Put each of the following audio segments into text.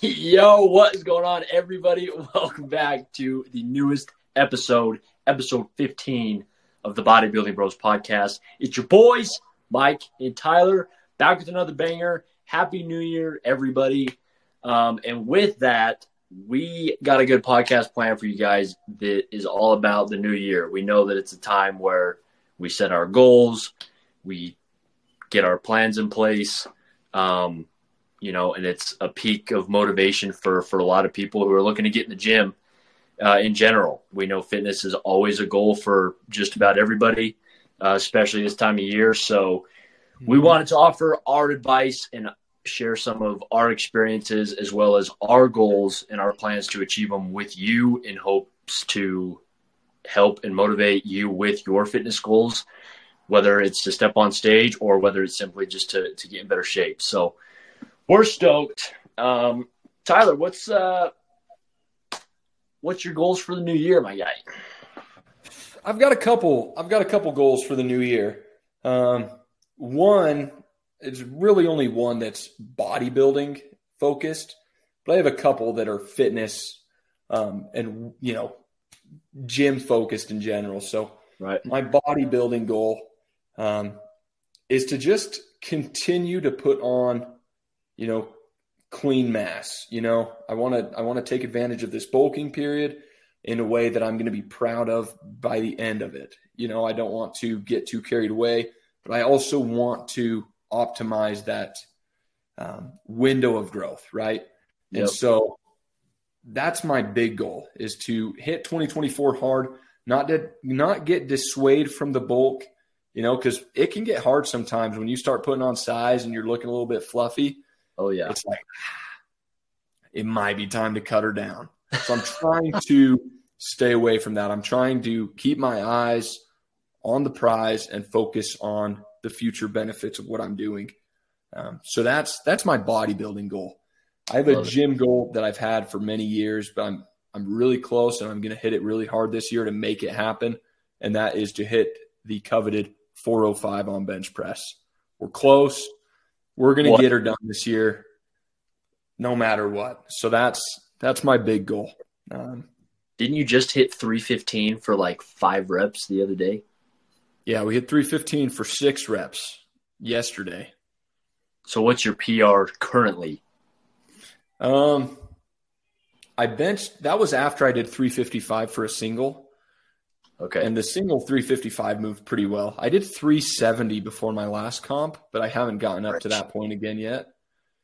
Yo, what is going on, everybody? Welcome back to the newest episode, episode 15 of the Bodybuilding Bros podcast. It's your boys, Mike and Tyler, back with another banger. Happy New Year, everybody. Um, and with that, we got a good podcast plan for you guys that is all about the new year. We know that it's a time where we set our goals, we get our plans in place. Um, you know, and it's a peak of motivation for for a lot of people who are looking to get in the gym. Uh, in general, we know fitness is always a goal for just about everybody, uh, especially this time of year. So, we Mm-hmm. wanted to offer our advice and share some of our experiences as well as our goals and our plans to achieve them with you in hopes to help and motivate you with your fitness goals, whether it's to step on stage or whether it's simply just to, to get in better shape. So we're stoked. Um, Tyler, what's uh, what's your goals for the new year, my guy? I've got a couple. I've got a couple goals for the new year. Um, one is really only one that's bodybuilding focused, but I have a couple that are fitness um, and you know gym focused in general. So Right. my bodybuilding goal um, is to just continue to put on, you know, clean mass. You know, I want to I want to take advantage of this bulking period in a way that I'm going to be proud of by the end of it. You know, I don't want to get too carried away, but I also want to optimize that um, window of growth, right? Yep. And so that's my big goal is to hit 2024 hard, not to not get dissuaded from the bulk, you know, because it can get hard sometimes when you start putting on size and you're looking a little bit fluffy. Oh yeah. It's like it might be time to cut her down. So I'm trying to stay away from that. I'm trying to keep my eyes on the prize and focus on the future benefits of what I'm doing. Um, so that's that's my bodybuilding goal. I have a Love it. gym goal that I've had for many years, but I'm I'm really close and I'm going to hit it really hard this year to make it happen. And that is to hit the coveted 405 on bench press. We're close. We're going to get her done this year, no matter what. So that's that's my big goal. Um, Didn't you just hit 315 for like five reps the other day? yeah, we hit 315 for six reps yesterday. So what's your PR currently? Um, I benched. That was after I did 355 for a single, Okay. and the single 355 moved pretty well. I did 370 before my last comp, but I haven't gotten up to that point again yet.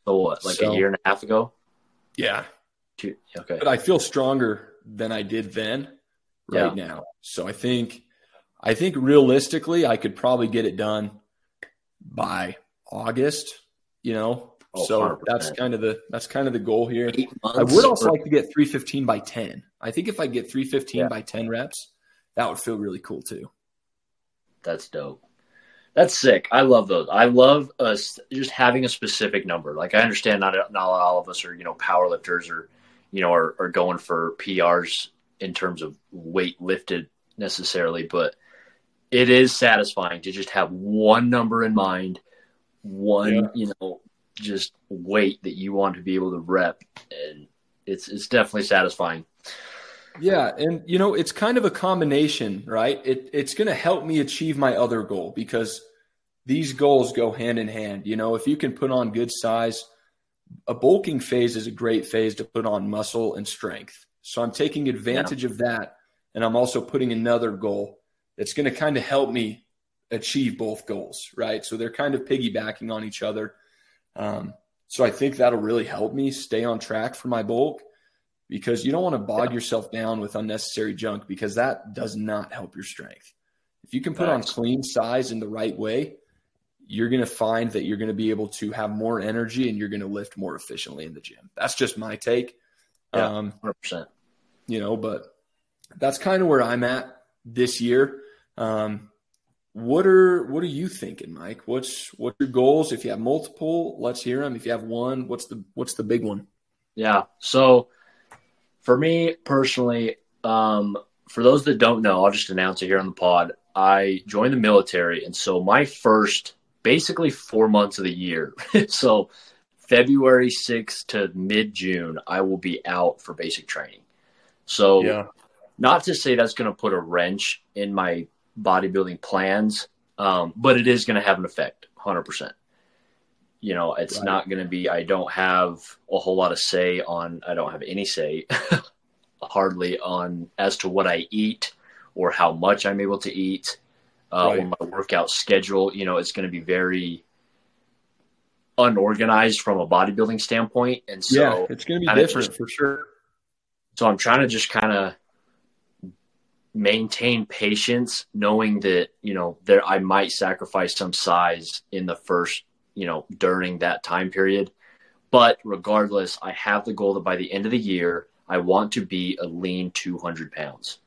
so what? Like so- a year and a half ago? Yeah, Two. Okay. but I feel stronger than I did then right now. So I think I think realistically I could probably get it done by August, you know. Oh, so 100%. that's kind of the that's kind of the goal here. I would also or- like to get 315 by 10. I think if I get 315 Yeah. by 10 reps, that would feel really cool too. That's dope. That's sick. I love those. I love us just having a specific number. Like I understand not not all of us are you know power lifters or you know are, are going for PRs in terms of weight lifted necessarily, but it is satisfying to just have one number in mind, one Yeah. you know just weight that you want to be able to rep, and it's it's definitely satisfying. Yeah, and you know, it's kind of a combination, right? It it's going to help me achieve my other goal because these goals go hand in hand. You know, if you can put on good size, a bulking phase is a great phase to put on muscle and strength. So I'm taking advantage of that and I'm also putting another goal that's going to kind of help me achieve both goals, right? So they're kind of piggybacking on each other. Um, so I think that'll really help me stay on track for my bulk because you don't want to bog yourself down with unnecessary junk because that does not help your strength. If you can put on clean size in the right way, you're going to find that you're going to be able to have more energy and you're going to lift more efficiently in the gym. That's just my take. Yeah. Um, Hundred percent. you know, but that's kind of where I'm at this year. Um, what are what are you thinking, Mike? What's what's your goals? If you have multiple, let's hear them. If you have one, what's the what's the big one? Yeah. So for me personally, um, for those that don't know, I'll just announce it here on the pod. I joined the military, and so my first basically four months of the year. so February 6th to mid June, I will be out for basic training. So, Yeah. not to say that's going to put a wrench in my bodybuilding plans, um, but it is going to have an effect, 100%. You know, it's Right. not going to be, I don't have a whole lot of say on, I don't have any say hardly on as to what I eat or how much I'm able to eat uh, Right. or my workout schedule. You know, it's going to be very unorganized from a bodybuilding standpoint. And so, yeah, it's going to be different just- for sure. so I'm trying to just kind of maintain patience, knowing that you know there I might sacrifice some size in the first, you know, during that time period. But regardless, I have the goal that by the end of the year, I want to be a lean 200 pounds.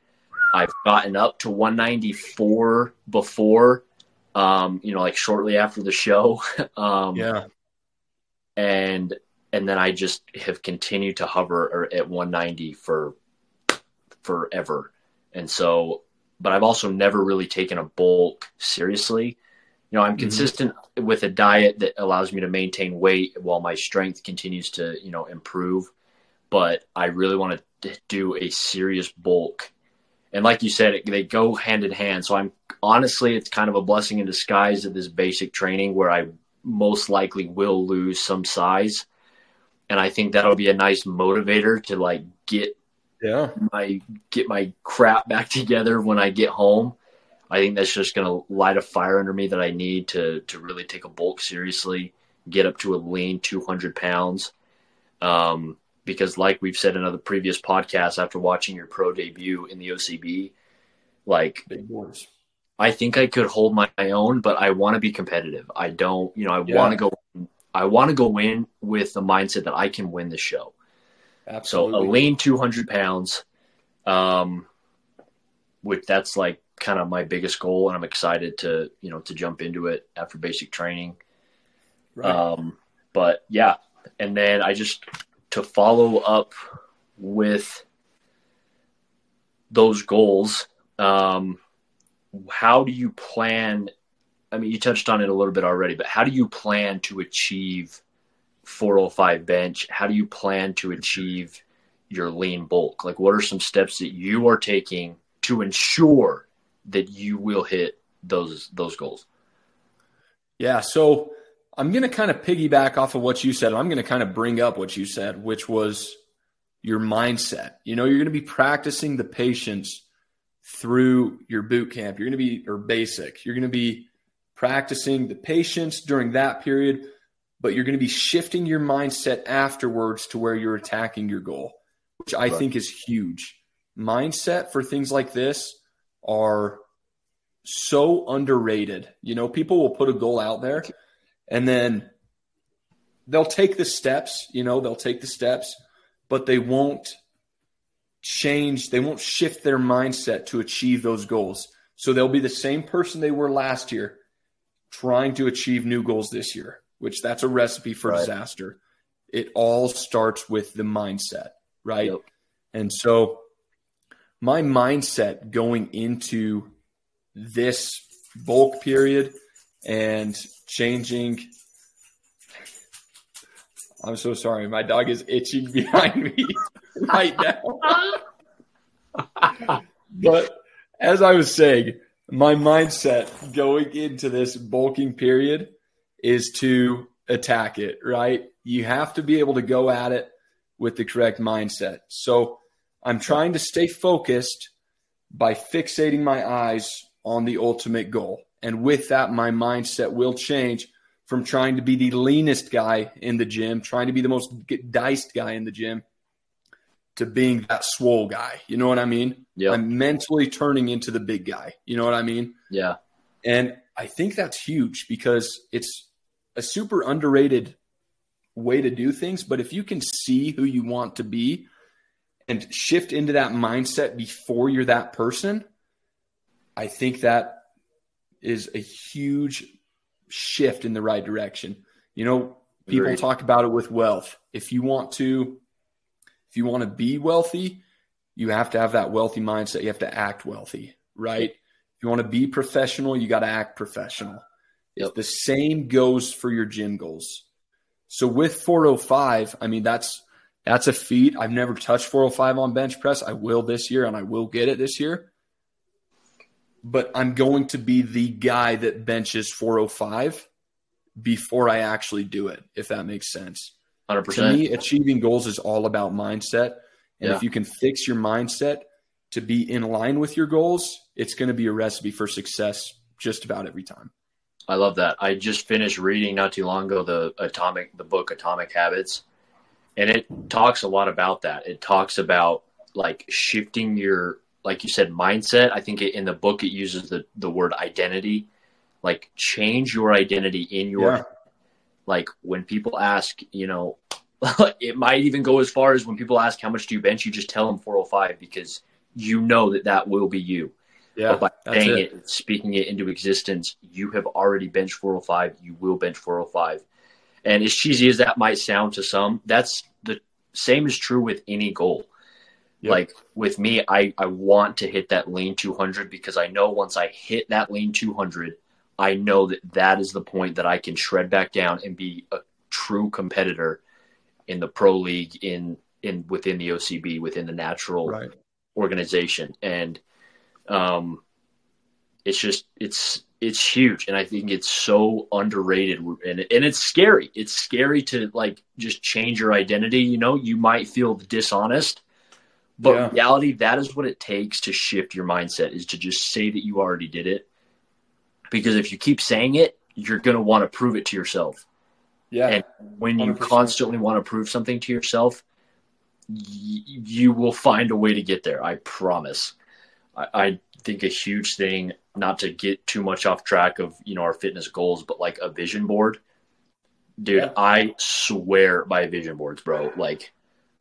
I've gotten up to 194 before, um, you know, like shortly after the show. um, Yeah. and and then I just have continued to hover at 190 for forever. And so, but I've also never really taken a bulk seriously. You know, I'm Mhm. consistent with a diet that allows me to maintain weight while my strength continues to, you know, improve. But I really want to do a serious bulk. And like you said, it, they go hand in hand. So I'm honestly, it's kind of a blessing in disguise of this basic training where I most likely will lose some size. And I think that'll be a nice motivator to like get Yeah. my get my crap back together when I get home. I think that's just going to light a fire under me that I need to to really take a bulk seriously, get up to a lean 200 pounds. Um, because, like we've said in other previous podcasts, after watching your pro debut in the OCB, like Big boys. I think I could hold my own, but I want to be competitive. I don't, you know, I Yeah. want to go. I want to go in with the mindset that I can win the show. Absolutely. So a lean 200 pounds, um, which that's like kind of my biggest goal, and I'm excited to you know to jump into it after basic training. right. Um, but yeah, and then I just to follow up with those goals. Um, how do you plan? I mean, you touched on it a little bit already, but how do you plan to achieve 405 bench? How do you plan to achieve your lean bulk? Like, what are some steps that you are taking to ensure that you will hit those those goals? Yeah, so I'm going to kind of piggyback off of what you said. I'm going to kind of bring up what you said, which was your mindset. You know, you're going to be practicing the patience through your boot camp. You're going to be, or basic, you're going to be practicing the patience during that period, but you're going to be shifting your mindset afterwards to where you're attacking your goal, which I Right. think is huge. Mindset for things like this are so underrated. You know, people will put a goal out there and then they'll take the steps, you know, they'll take the steps, but they won't change, they won't shift their mindset to achieve those goals. So they'll be the same person they were last year trying to achieve new goals this year, which that's a recipe for Right. disaster. It all starts with the mindset, right? Yep. And so my mindset going into this bulk period and changing. I'm so sorry. My dog is itching behind me right now. but as I was saying, my mindset going into this bulking period is to attack it, right? You have to be able to go at it with the correct mindset. So I'm trying to stay focused by fixating my eyes on the ultimate goal. And with that, my mindset will change from trying to be the leanest guy in the gym, trying to be the most diced guy in the gym, to being that swole guy. You know what I mean? Yeah, I'm mentally turning into the big guy. You know what I mean? yeah, And I think that's huge because it's a super underrated way to do things. But if you can see who you want to be and shift into that mindset before you're that person, I think that is a huge shift in the right direction. You know, people Agreed. talk about it with wealth. If you want to if you want to be wealthy, you have to have that wealthy mindset. You have to act wealthy, right? If you want to be professional, you got to act professional. Yep. The same goes for your gym goals. So with 405, I mean that's that's a feat. I've never touched 405 on bench press. I will this year and I will get it this year. But I'm going to be the guy that benches 405 before I actually do it, if that makes sense. 100%. To me, achieving goals is all about mindset. And Yeah. if you can fix your mindset to be in line with your goals, it's going to be a recipe for success just about every time. I love that. I just finished reading not too long ago the atomic the book Atomic Habits, and it talks a lot about that. It talks about like shifting your like you said mindset. I think it, in the book it uses the the word identity. Like change your identity in your Yeah. like when people ask, you know, it might even go as far as when people ask how much do you bench, you just tell them 405 because you know that that will be you. Yeah. but by saying it. it. speaking it into existence, you have already benched 405. You will bench 405. And as cheesy as that might sound to some, that's the same is true with any goal. Yep. Like with me, I, I want to hit that lean 200 because I know once I hit that lean 200, I know that that is the point that I can shred back down and be a true competitor in the pro league, in in within the OCB, within the natural Right. organization and um it's just it's it's huge and i think it's so underrated and, and it's scary it's scary to like just change your identity you know you might feel dishonest but Yeah. reality that is what it takes to shift your mindset is to just say that you already did it because if you keep saying it you're going to want to prove it to yourself Yeah. and when you 100%. constantly want to prove something to yourself, y- you will find a way to get there. I promise. I, I think a huge thing, not to get too much off track of you know our fitness goals, but like a vision board, dude. Yeah. I swear by vision boards, bro. Like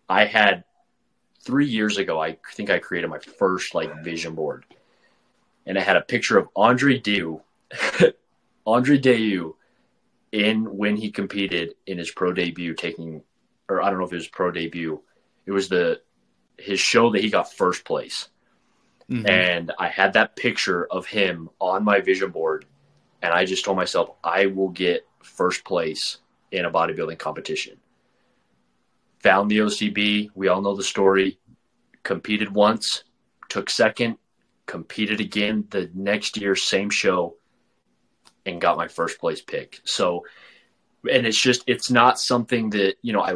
I had three years ago, I think I created my first like vision board, and it had a picture of Andre Dew, Andre Dew in when he competed in his pro debut taking or I don't know if it was pro debut. It was the his show that he got first place. Mhm. And I had that picture of him on my vision board and I just told myself I will get first place in a bodybuilding competition. Found the OCB, we all know the story. Competed once, took second, competed again the next year same show and got my first place pick. So, and it's just, it's not something that, you know, I,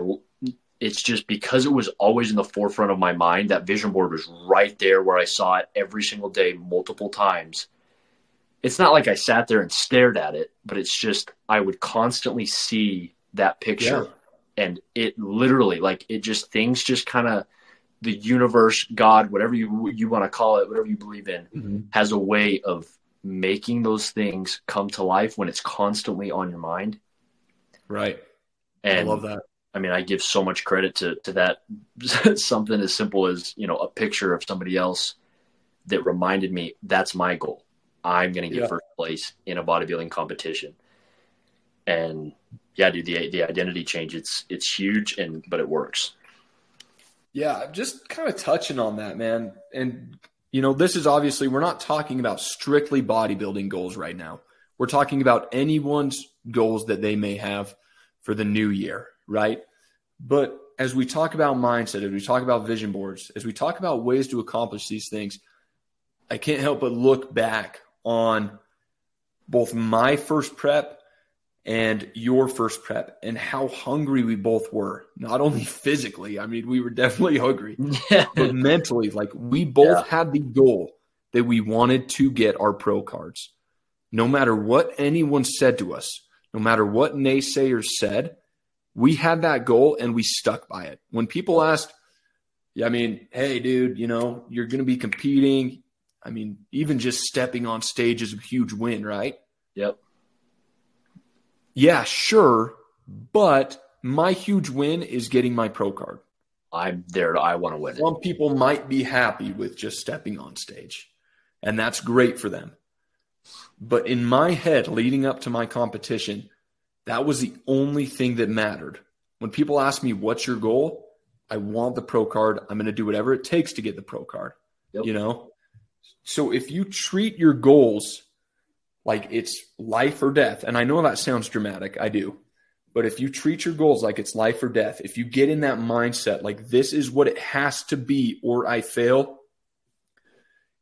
it's just because it was always in the forefront of my mind, that vision board was right there where I saw it every single day, multiple times. It's not like I sat there and stared at it, but it's just, I would constantly see that picture and it literally, like, it just, things just kind of, the universe, God, whatever you, you want to call it, whatever you believe in, Mhm. has a way of making those things come to life when it's constantly on your mind. Right. And I love that. I mean, I give so much credit to to that something as simple as you know a picture of somebody else that reminded me that's my goal. I'm going to get Yeah. first place in a bodybuilding competition. And yeah, dude, the the identity change it's it's huge and but it works. Yeah, just kind of touching on that, man. And, you know, this is obviously, we're not talking about strictly bodybuilding goals right now. We're talking about anyone's goals that they may have for the new year, right? But as we talk about mindset, as we talk about vision boards, as we talk about ways to accomplish these things, I can't help but look back on both my first prep and your first prep and how hungry we both were. Not only physically, I mean, we were definitely hungry, but mentally, like we both Yeah. had the goal that we wanted to get our pro cards. No matter what anyone said to us, no matter what naysayers said, we had that goal and we stuck by it. When people asked, yeah, I mean, hey, dude, you know, you're going to be competing. I mean, even just stepping on stage is a huge win, right? Yep. Yeah, sure. But my huge win is getting my pro card. I'm there. I want to win it. Some people might be happy with just stepping on stage, and that's great for them. But in my head, leading up to my competition, that was the only thing that mattered. When people ask me, What's your goal? I want the pro card. I'm going to do whatever it takes to get the pro card. Yep. You know? So if you treat your goals like it's life or death, and I know that sounds dramatic, I do, But if you treat your goals like it's life or death, if you get in that mindset, like this is what it has to be or I fail,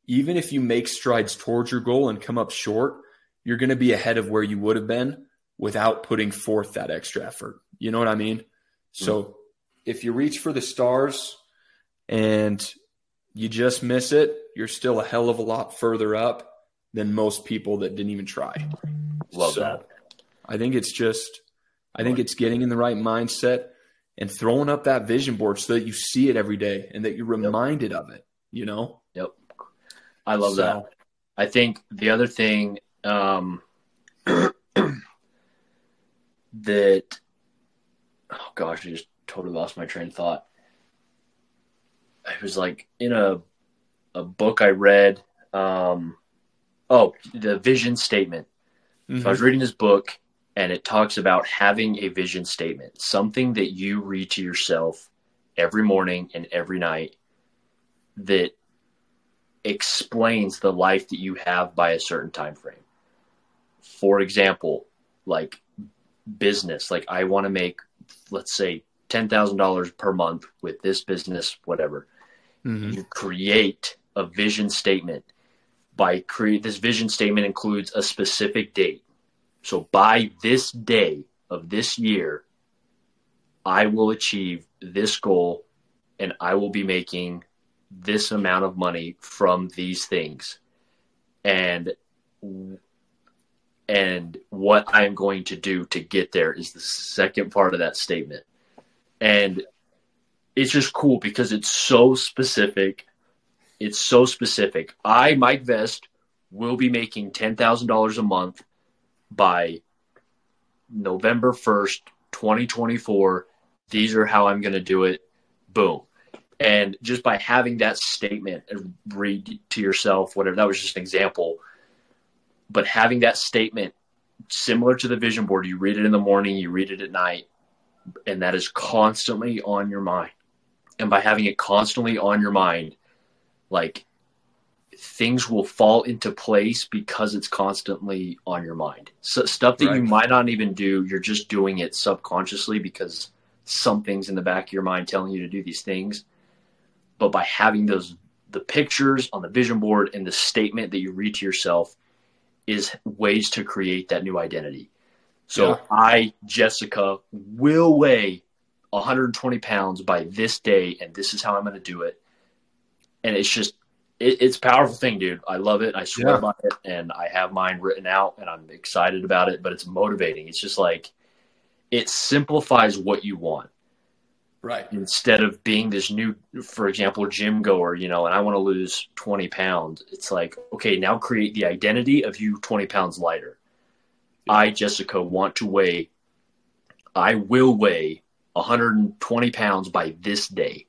even if you make strides towards your goal and come up short, you're going to be ahead of where you would have been without putting forth that extra effort. You know what I mean? So mm-hmm. if you reach for the stars and you just miss it, you're still a hell of a lot further up than most people that didn't even try. Love so that. I think it's just, I think it's getting in the right mindset and throwing up that vision board so that you see it every day and that you're reminded yep. of it, you know? Yep. I love so, that. I think the other thing um, that, oh gosh, I just totally lost my train of thought. I was like in a a book I read. Um, oh, the vision statement. Mm-hmm. So I was mm-hmm. reading this book, and it talks about having a vision statement, something that you read to yourself every morning and every night that explains the life that you have by a certain time frame. For example, like business, like I want to make let's say $10,000 per month with this business whatever. Mm-hmm. You create a vision statement by create this vision statement includes a specific date. So by this day of this year I will achieve this goal and I will be making this amount of money from these things and and what i'm going to do to get there is the second part of that statement. And it's just cool because it's so specific. It's so specific. I mike vest will be making $10000 a month by november 1st 2024 these are how i'm going to do it. Boom. And just by having that statement read to yourself, whatever, that was just an example. But having that statement similar to the vision board, you read it in the morning, you read it at night, and that is constantly on your mind. And by having it constantly on your mind, like things will fall into place because it's constantly on your mind. So stuff that right. you might not even do, you're just doing it subconsciously because something's in the back of your mind telling you to do these things but by having those the pictures on the vision board and the statement that you read to yourself is ways to create that new identity. So yeah. I, Jessica, will weigh 120 pounds by this day, and this is how I'm going to do it. And it's just, it, it's a powerful thing, dude. I love it. I swear yeah. by it, and I have mine written out, and I'm excited about it. But it's motivating. It's just like it simplifies what you want. Right. Instead of being this new, for example, gym goer, you know, and I want to lose 20 pounds, it's like, okay, now create the identity of you 20 pounds lighter. Yeah. I, Jessica, want to weigh, I will weigh 120 pounds by this day.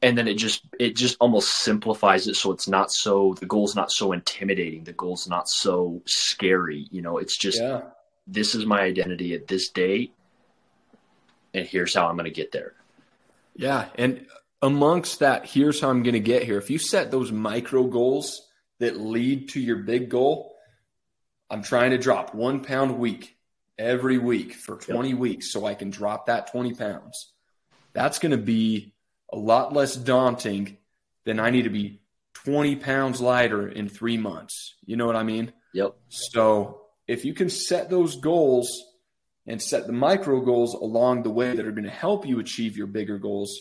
And then it just, it just almost simplifies it so it's not so, the goal's not so intimidating. The goal's not so scary. You know, it's just, yeah. this is my identity at this date and here's how I'm going to get there. Yeah. And amongst that, here's how I'm going to get here. If you set those micro goals that lead to your big goal, I'm trying to drop one pound a week every week for 20 yep. weeks so I can drop that 20 pounds. That's going to be a lot less daunting than I need to be 20 pounds lighter in three months. You know what I mean? Yep. So if you can set those goals and set the micro goals along the way that are going to help you achieve your bigger goals,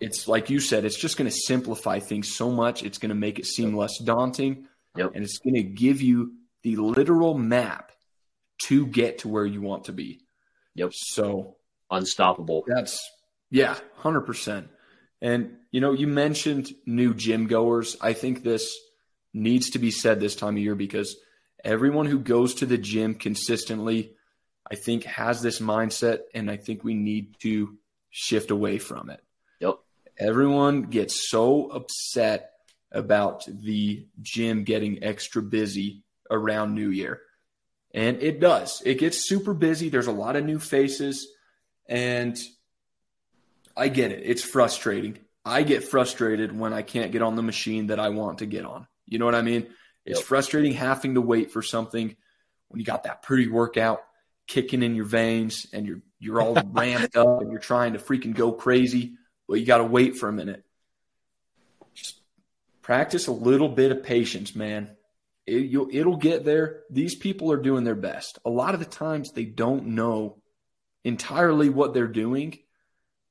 it's like you said, it's just going to simplify things so much. It's going to make it seem less daunting. Yep. And it's going to give you the literal map to get to where you want to be. Yep. So unstoppable. That's, yeah, 100%. And, you know, you mentioned new gym goers. I think this needs to be said this time of year because everyone who goes to the gym consistently I think has this mindset, and I think we need to shift away from it. Yep. Everyone gets so upset about the gym getting extra busy around New Year. And it does. It gets super busy. There's a lot of new faces. And I get it. It's frustrating. I get frustrated when I can't get on the machine that I want to get on. You know what I mean? It's yep. frustrating having to wait for something when you got that pre workout kicking in your veins and you're you're all ramped up and you're trying to freaking go crazy. but you got to wait for a minute. Just practice a little bit of patience, man. It, it'll get there. These people are doing their best. A lot of the times they don't know entirely what they're doing.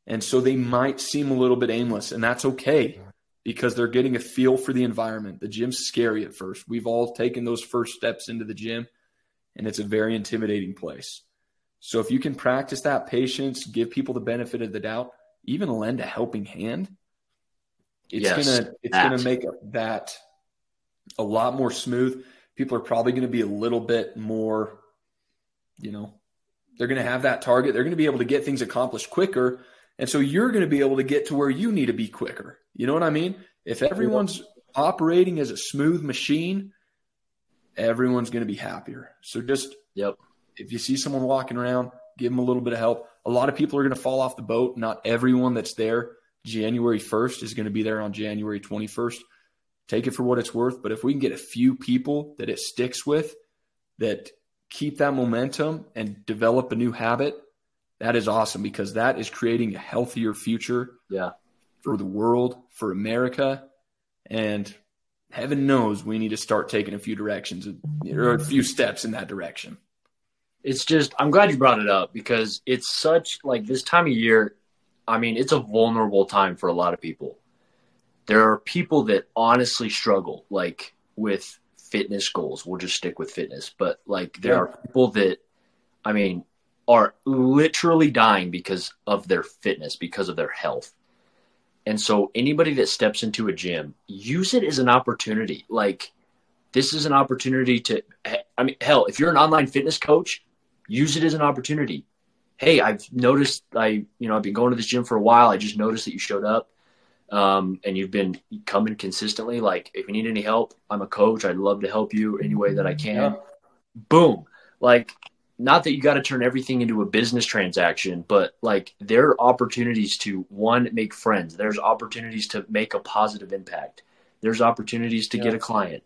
And so they might seem a little bit aimless, and that's okay because they're getting a feel for the environment. The gym's scary at first. We've all taken those first steps into the gym, and it's a very intimidating place. So if you can practice that patience, give people the benefit of the doubt, even lend a helping hand, it's yes, gonna it's that. gonna make that a lot more smooth. People are probably going to be a little bit more, you know, they're going to have that target. They're going to be able to get things accomplished quicker. And so you're going to be able to get to where you need to be quicker. You know what I mean? If everyone's operating as a smooth machine, everyone's going to be happier. So just yep. If you see someone walking around, give them a little bit of help. A lot of people are going to fall off the boat. Not everyone that's there January 1st is going to be there on January 21st. Take it for what it's worth. But if we can get a few people that it sticks with that keep that momentum and develop a new habit, that is awesome because that is creating a healthier future yeah. for the world, for America. And heaven knows we need to start taking a few directions or a few steps in that direction it's just I'm glad you brought it up because it's such like this time of year. I mean, it's a vulnerable time for a lot of people. There are people that honestly struggle like with fitness goals. We'll just stick with fitness, but like there yeah. are people that I mean are literally dying because of their fitness, because of their health. And so anybody that steps into a gym, use it as an opportunity. Like this is an opportunity to I mean hell, if you're an online fitness coach, use it as an opportunity. Hey, I've noticed I, you know, I've been going to this gym for a while. I just noticed that you showed up, um, and you've been coming consistently. Like, if you need any help, I'm a coach. I'd love to help you any way that I can. Yeah. Boom. Like, not that you got to turn everything into a business transaction, but like there are opportunities to one make friends. There's opportunities to make a positive impact. There's opportunities to yeah. get a client.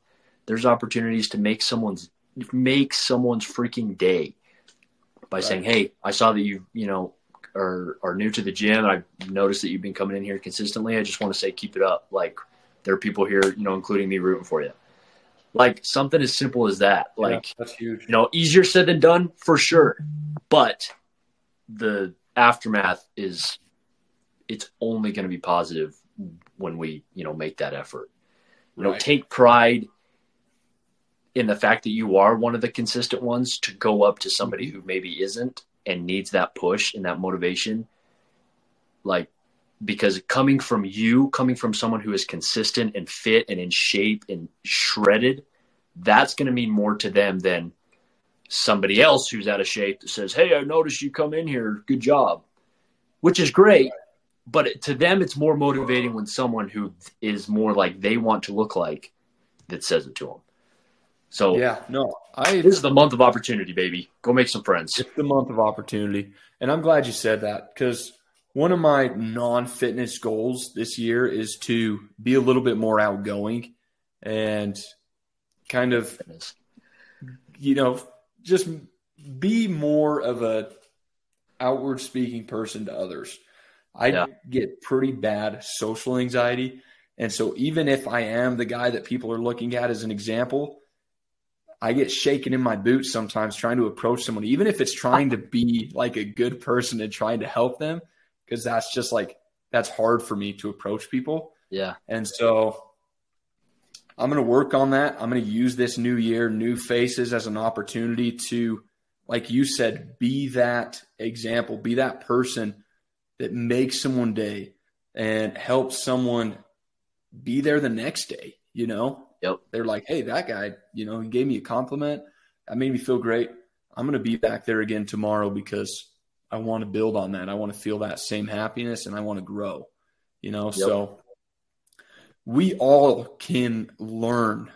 There's opportunities to make someone's make someone's freaking day by right. saying, "Hey, I saw that you, you know, are are new to the gym. I've noticed that you've been coming in here consistently. I just want to say, keep it up. Like there are people here, you know, including me, rooting for you. Like something as simple as that. Like yeah, that's huge. You know, easier said than done for sure, but the aftermath is it's only going to be positive when we you know make that effort. You know, take pride in the fact that you are one of the consistent ones to go up to somebody who maybe isn't and needs that push and that motivation like because coming from you coming from someone who is consistent and fit and in shape and shredded that's going to mean more to them than somebody else who's out of shape that says hey i noticed you come in here good job which is great but to them it's more motivating when someone who is more like they want to look like that says it to them so yeah, no, I this is the month of opportunity, baby. Go make some friends. It's the month of opportunity, and I'm glad you said that because one of my non-fitness goals this year is to be a little bit more outgoing and kind of, you know, just be more of a outward speaking person to others. I yeah. get pretty bad social anxiety. And so even if I am the guy that people are looking at as an example, I get shaken in my boots sometimes trying to approach someone, even if it's trying to be like a good person and trying to help them, because that's just like that's hard for me to approach people. Yeah. And so I'm going to work on that. I'm going to use this new year, new faces as an opportunity to, like you said, be that example, be that person that makes someone day and helps someone be there the next day, you know? Yep. They're like, hey, that guy, you know, he gave me a compliment. That made me feel great. I'm going to be back there again tomorrow because I want to build on that. I want to feel that same happiness and I want to grow, you know? Yep. So we all can learn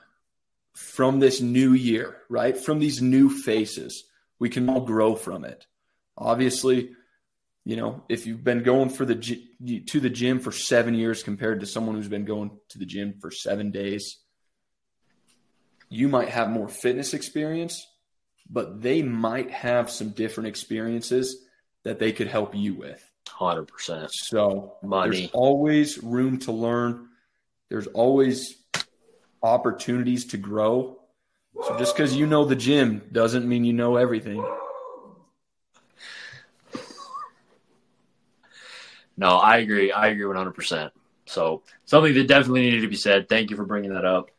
from this new year, right? From these new faces. We can all grow from it. Obviously, you know, if you've been going for the to the gym for 7 years compared to someone who's been going to the gym for 7 days, you might have more fitness experience, but they might have some different experiences that they could help you with. 100%. So Money. there's always room to learn. There's always opportunities to grow. So just because you know the gym doesn't mean you know everything. No, I agree. I agree 100%. So something that definitely needed to be said. Thank you for bringing that up.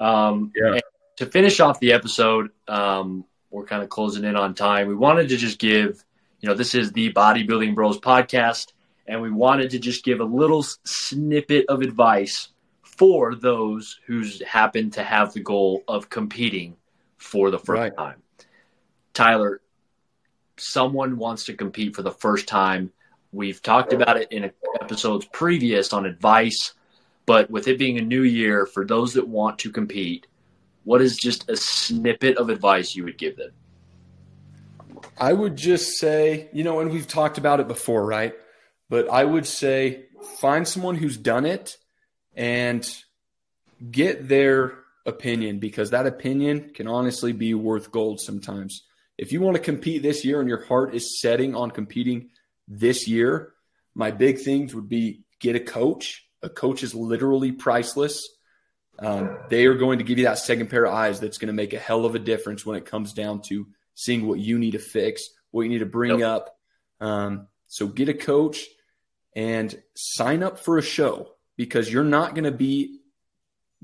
Um, Yeah. To finish off the episode, um, we're kind of closing in on time. We wanted to just give, you know, this is the Bodybuilding Bros podcast, and we wanted to just give a little snippet of advice for those who's happen to have the goal of competing for the first Right. time. Tyler, someone wants to compete for the first time. We've talked about it in episodes previous on advice, but with it being a new year, for those that want to compete, what is just a snippet of advice you would give them? I would just say, you know, and we've talked about it before, right? But I would say find someone who's done it and get their opinion because that opinion can honestly be worth gold sometimes. If you want to compete this year and your heart is setting on competing this year, my big things would be get a coach. A coach is literally priceless. Um, they are going to give you that second pair of eyes that's going to make a hell of a difference when it comes down to seeing what you need to fix, what you need to bring Yep. up. Um, so get a coach and sign up for a show because you're not going to be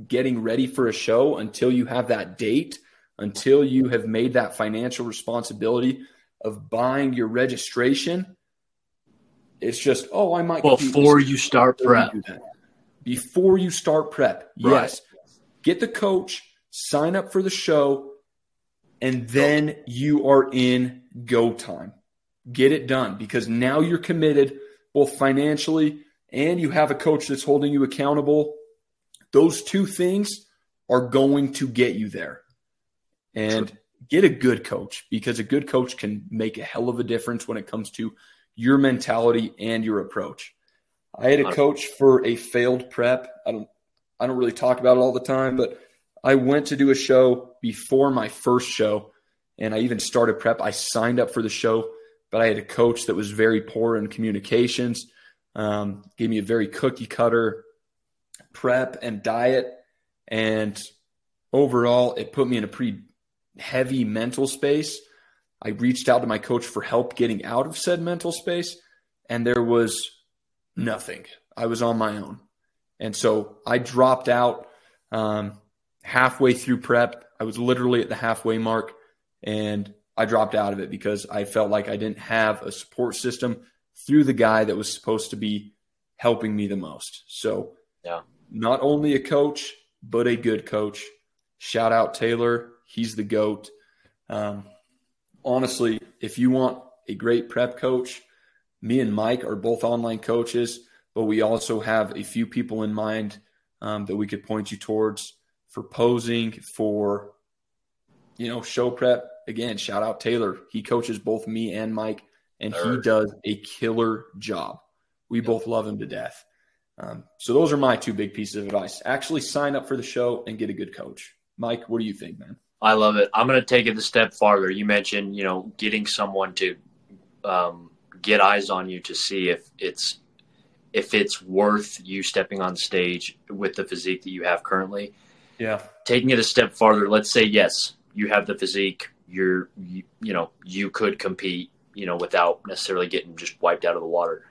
getting ready for a show until you have that date, until you have made that financial responsibility of buying your registration. It's just, oh, I might Before you start before you prep. do. Before you start prep, Right. yes. Get the coach, sign up for the show, and then you are in go time. Get it done because now you're committed both financially and you have a coach that's holding you accountable. Those two things are going to get you there. And get a good coach because a good coach can make a hell of a difference when it comes to your mentality and your approach. I had a coach for a failed prep. I don't I don't really talk about it all the time, but I went to do a show before my first show and I even started prep. I signed up for the show, but I had a coach that was very poor in communications, um, gave me a very cookie cutter prep and diet. And overall, it put me in a pretty heavy mental space. I reached out to my coach for help getting out of said mental space, and there was nothing. I was on my own. And so I dropped out um, halfway through prep. I was literally at the halfway mark, and I dropped out of it because I felt like I didn't have a support system through the guy that was supposed to be helping me the most. So, Yeah. not only a coach, but a good coach. Shout out Taylor. He's the GOAT. Um, honestly, if you want a great prep coach, me and Mike are both online coaches, but we also have a few people in mind um, that we could point you towards for posing, for you know, show prep. Again, shout out Taylor. He coaches both me and Mike, and he does a killer job. We both love him to death. Um, so those are my two big pieces of advice. Actually, sign up for the show and get a good coach. Mike, what do you think, man? I love it. I'm going to take it a step farther. You mentioned, you know, getting someone to um, get eyes on you to see if it's if it's worth you stepping on stage with the physique that you have currently. Yeah. Taking it a step farther, let's say yes, you have the physique. You're, you, you know, you could compete, you know, without necessarily getting just wiped out of the water.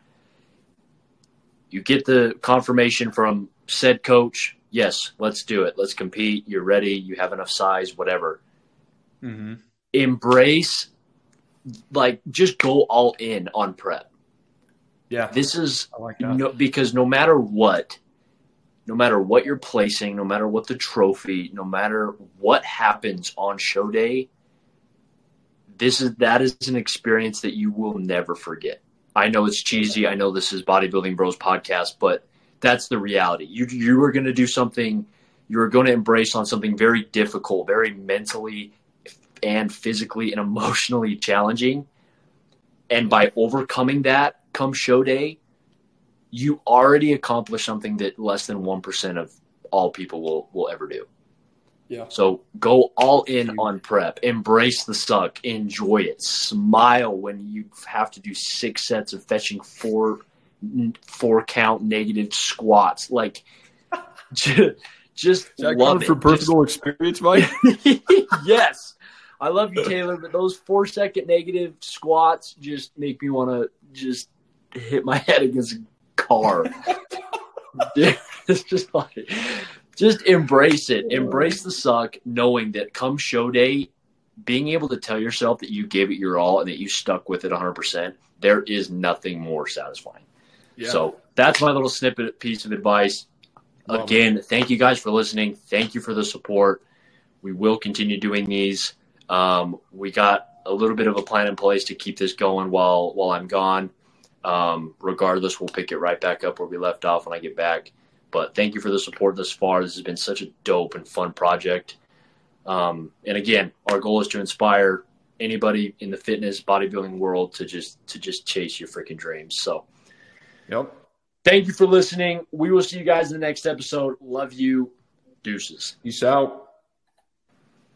You get the confirmation from said coach. Yes, let's do it. Let's compete. You're ready. You have enough size, whatever Mm-hmm. embrace like just go all in on prep Yeah. this is I like no because no matter what no matter what you're placing no matter what the trophy no matter what happens on show day this is that is an experience that you will never forget. I know it's cheesy. I know this is bodybuilding bros podcast but that's the reality. You you are going to do something you're going to embrace on something very difficult very mentally and physically and emotionally challenging. And by overcoming that come show day you already accomplished something that less than 1% of all people will, will ever do Yeah. So go all in on prep. Embrace the suck. Enjoy it. Smile when you have to do six sets of fetching four four count negative squats. Like just, just love it. personal experience, Mike? Yes. I love you, Taylor, but those four second negative squats just make me want to just hit my head against a car. Dude, it's just like, just embrace it. Embrace the suck, knowing that come show day, being able to tell yourself that you gave it your all and that you stuck with it 100%, there is nothing more satisfying. Yeah. So that's my little snippet piece of advice. Love Again, thank you guys for listening. Thank you for the support. We will continue doing these. Um, we got a little bit of a plan in place to keep this going while while I'm gone. Um, regardless, we'll pick it right back up where we left off when I get back. But thank you for the support thus far. This has been such a dope and fun project. Um, and again, our goal is to inspire anybody in the fitness bodybuilding world to just to just chase your freaking dreams. So Yep. thank you for listening. We will see you guys in the next episode. Love you. Deuces. Peace out.